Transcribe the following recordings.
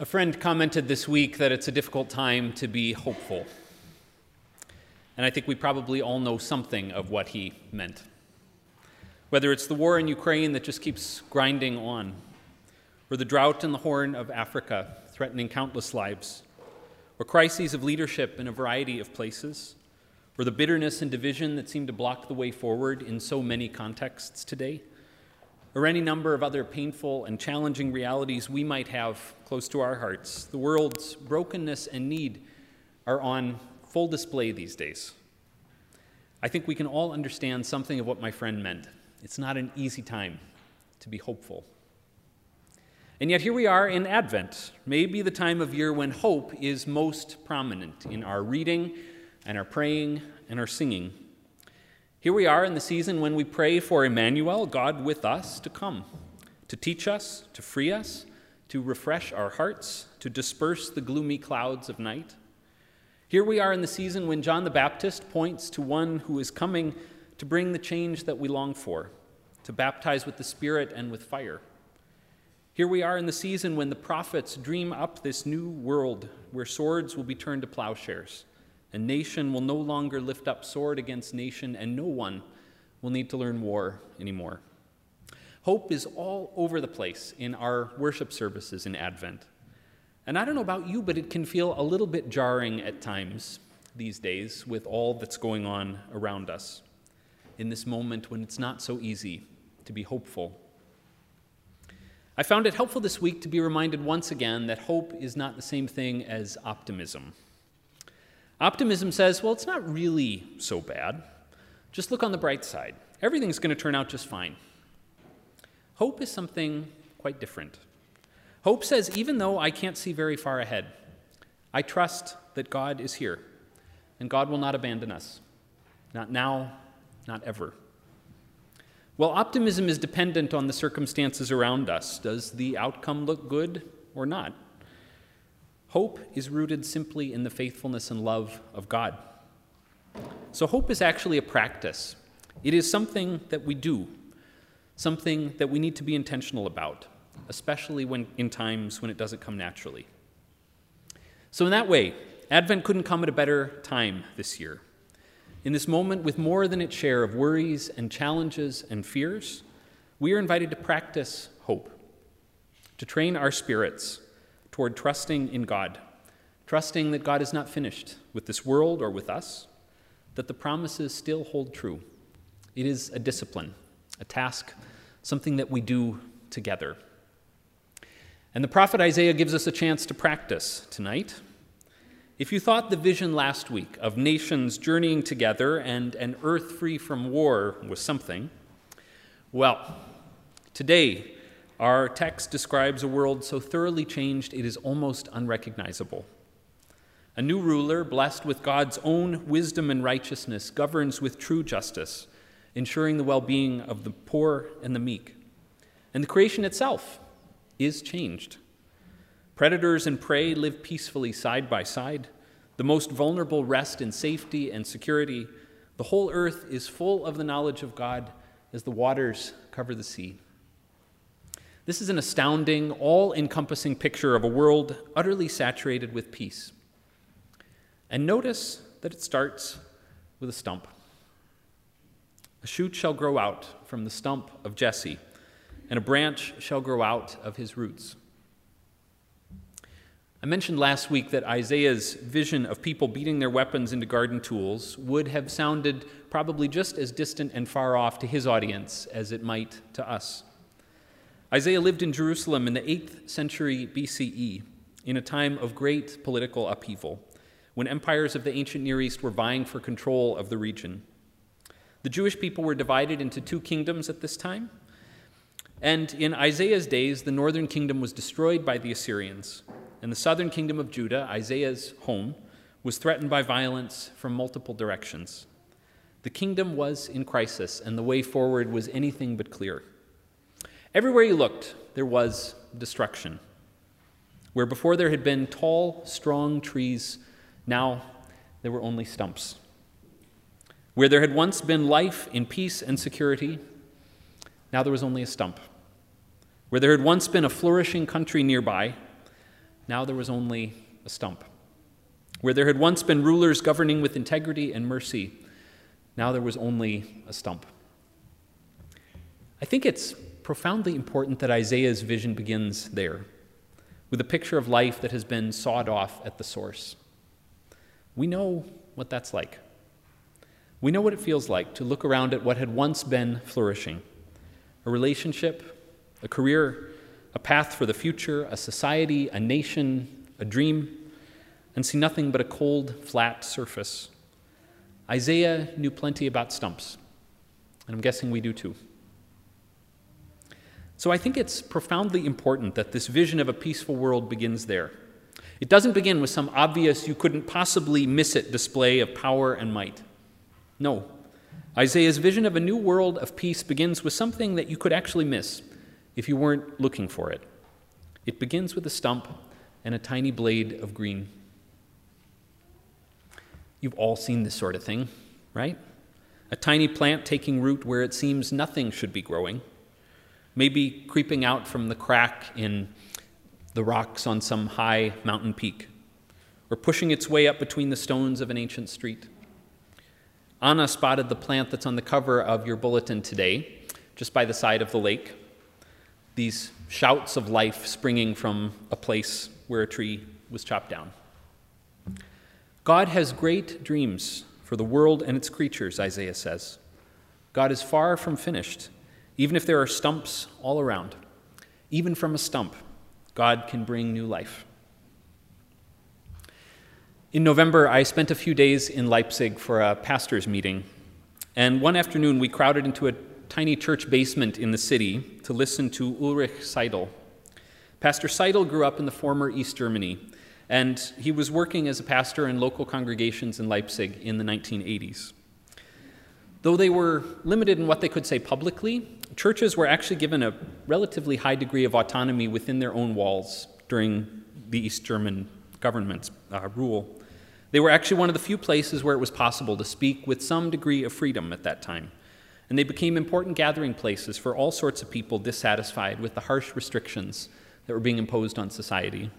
A friend commented this week that it's a difficult time to be hopeful. And I think we probably all know something of what he meant. Whether it's the war in Ukraine that just keeps grinding on, or the drought in the Horn of Africa threatening countless lives, or crises of leadership in a variety of places, or the bitterness and division that seem to block the way forward in so many contexts today or any number of other painful and challenging realities we might have close to our hearts. The world's brokenness and need are on full display these days. I think we can all understand something of what my friend meant. It's not an easy time to be hopeful. And yet, here we are in Advent, maybe the time of year when hope is most prominent in our reading and our praying and our singing. Here we are in the season when we pray for Emmanuel, God with us, to come, to teach us, to free us, to refresh our hearts, to disperse the gloomy clouds of night. Here we are in the season when John the Baptist points to one who is coming to bring the change that we long for, to baptize with the Spirit and with fire. Here we are in the season when the prophets dream up this new world where swords will be turned to plowshares and nation will no longer lift up sword against nation, and no one will need to learn war anymore. Hope is all over the place in our worship services in Advent. And I don't know about you, but it can feel a little bit jarring at times these days with all that's going on around us in this moment when it's not so easy to be hopeful. I found it helpful this week to be reminded once again that hope is not the same thing as optimism. Optimism says, well, it's not really so bad. Just look on the bright side. Everything's going to turn out just fine. Hope is something quite different. Hope says, even though I can't see very far ahead, I trust that God is here and God will not abandon us. Not now, not ever. Well, optimism is dependent on the circumstances around us. Does the outcome look good or not? Hope is rooted simply in the faithfulness and love of God. So, hope is actually a practice. It is something that we do, something that we need to be intentional about, especially when, in times when it doesn't come naturally. So, in that way, Advent couldn't come at a better time this year. In this moment, with more than its share of worries and challenges and fears, we are invited to practice hope, to train our spirits toward trusting in God, trusting that God is not finished with this world or with us, that the promises still hold true. It is a discipline, a task, something that we do together. And the prophet Isaiah gives us a chance to practice tonight. If you thought the vision last week of nations journeying together and an earth free from war was something, well, today our text describes a world so thoroughly changed it is almost unrecognizable. A new ruler, blessed with God's own wisdom and righteousness, governs with true justice, ensuring the well being of the poor and the meek. And the creation itself is changed. Predators and prey live peacefully side by side. The most vulnerable rest in safety and security. The whole earth is full of the knowledge of God as the waters cover the sea. This is an astounding, all encompassing picture of a world utterly saturated with peace. And notice that it starts with a stump. A shoot shall grow out from the stump of Jesse, and a branch shall grow out of his roots. I mentioned last week that Isaiah's vision of people beating their weapons into garden tools would have sounded probably just as distant and far off to his audience as it might to us. Isaiah lived in Jerusalem in the 8th century BCE, in a time of great political upheaval, when empires of the ancient Near East were vying for control of the region. The Jewish people were divided into two kingdoms at this time. And in Isaiah's days, the northern kingdom was destroyed by the Assyrians, and the southern kingdom of Judah, Isaiah's home, was threatened by violence from multiple directions. The kingdom was in crisis, and the way forward was anything but clear. Everywhere you looked, there was destruction. Where before there had been tall, strong trees, now there were only stumps. Where there had once been life in peace and security, now there was only a stump. Where there had once been a flourishing country nearby, now there was only a stump. Where there had once been rulers governing with integrity and mercy, now there was only a stump. I think it's profoundly important that Isaiah's vision begins there, with a picture of life that has been sawed off at the source. We know what that's like. We know what it feels like to look around at what had once been flourishing a relationship, a career, a path for the future, a society, a nation, a dream, and see nothing but a cold, flat surface. Isaiah knew plenty about stumps, and I'm guessing we do too. So I think it's profoundly important that this vision of a peaceful world begins there. It doesn't begin with some obvious, you couldn't possibly miss it display of power and might. No. Isaiah's vision of a new world of peace begins with something that you could actually miss if you weren't looking for it. It begins with a stump and a tiny blade of green. You've all seen this sort of thing, right? A tiny plant taking root where it seems nothing should be growing, maybe creeping out from the crack in the rocks on some high mountain peak, or pushing its way up between the stones of an ancient street. Anna spotted the plant that's on the cover of your bulletin today, just by the side of the lake. These shouts of life springing from a place where a tree was chopped down. God has great dreams for the world and its creatures, Isaiah says. God is far from finished, even if there are stumps all around. Even from a stump, God can bring new life. In November, I spent a few days in Leipzig for a pastor's meeting. And one afternoon, we crowded into a tiny church basement in the city to listen to Ulrich Seidel. Pastor Seidel grew up in the former East Germany and he was working as a pastor in local congregations in Leipzig in the 1980s. Though they were limited in what they could say publicly, churches were actually given a relatively high degree of autonomy within their own walls during the East German government's uh, rule. They were actually one of the few places where it was possible to speak with some degree of freedom at that time. And they became important gathering places for all sorts of people dissatisfied with the harsh restrictions that were being imposed on society.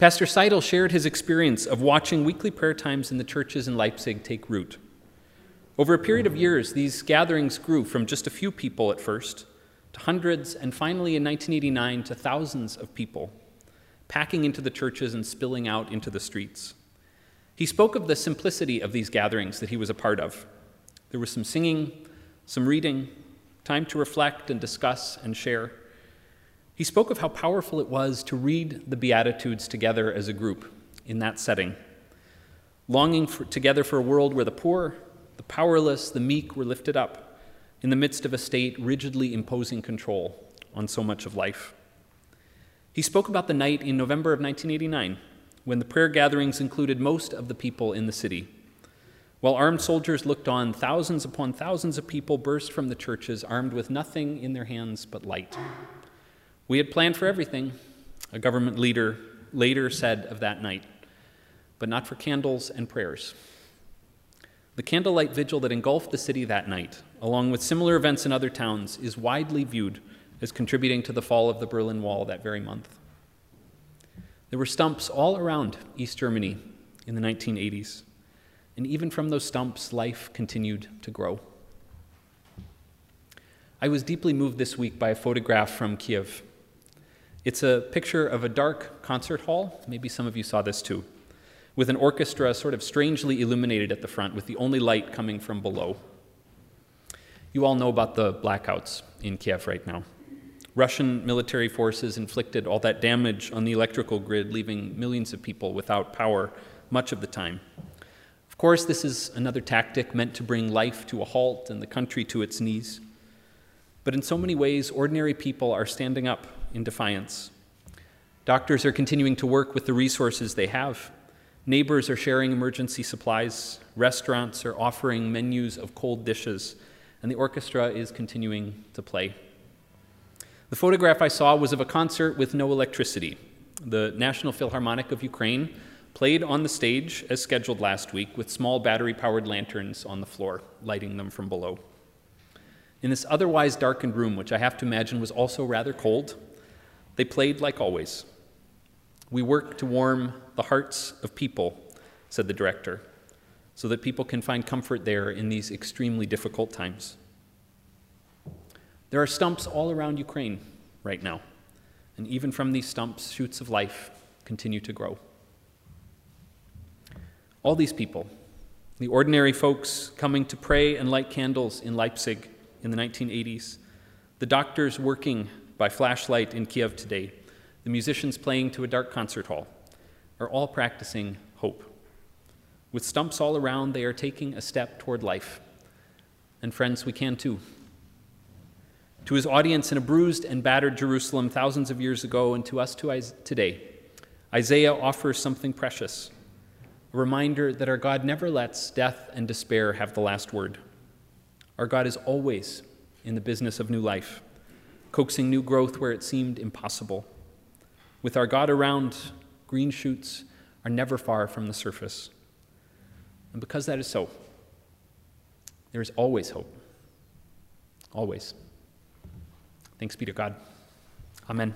Pastor Seidel shared his experience of watching weekly prayer times in the churches in Leipzig take root. Over a period of years, these gatherings grew from just a few people at first to hundreds, and finally in 1989 to thousands of people, packing into the churches and spilling out into the streets. He spoke of the simplicity of these gatherings that he was a part of. There was some singing, some reading, time to reflect and discuss and share. He spoke of how powerful it was to read the Beatitudes together as a group in that setting, longing for, together for a world where the poor, powerless, the meek were lifted up in the midst of a state rigidly imposing control on so much of life. He spoke about the night in November of 1989 when the prayer gatherings included most of the people in the city. While armed soldiers looked on, thousands upon thousands of people burst from the churches armed with nothing in their hands but light. We had planned for everything, a government leader later said of that night, but not for candles and prayers. The candlelight vigil that engulfed the city that night, along with similar events in other towns, is widely viewed as contributing to the fall of the Berlin Wall that very month. There were stumps all around East Germany in the 1980s, and even from those stumps, life continued to grow. I was deeply moved this week by a photograph from Kiev it's a picture of a dark concert hall. Maybe some of you saw this too, with an orchestra sort of strangely illuminated at the front, with the only light coming from below. You all know about the blackouts in Kiev right now. Russian military forces inflicted all that damage on the electrical grid, leaving millions of people without power much of the time. Of course, this is another tactic meant to bring life to a halt and the country to its knees. But in so many ways, ordinary people are standing up in defiance. Doctors are continuing to work with the resources they have. Neighbors are sharing emergency supplies. Restaurants are offering menus of cold dishes. And the orchestra is continuing to play. The photograph I saw was of a concert with no electricity. The National Philharmonic of Ukraine played on the stage as scheduled last week with small battery powered lanterns on the floor, lighting them from below. In this otherwise darkened room, which I have to imagine was also rather cold, they played like always. We work to warm the hearts of people, said the director, so that people can find comfort there in these extremely difficult times. There are stumps all around Ukraine right now, and even from these stumps, shoots of life continue to grow. All these people, the ordinary folks coming to pray and light candles in Leipzig in the 1980s, the doctors working by flashlight in Kiev today, the musicians playing to a dark concert hall, are all practicing hope. With stumps all around, they are taking a step toward life. And friends, we can too. To his audience in a bruised and battered Jerusalem thousands of years ago, and to us today, Isaiah offers something precious a reminder that our God never lets death and despair have the last word. Our God is always in the business of new life, coaxing new growth where it seemed impossible. With our God around, green shoots are never far from the surface. And because that is so, there is always hope. Always. Thanks be to God. Amen.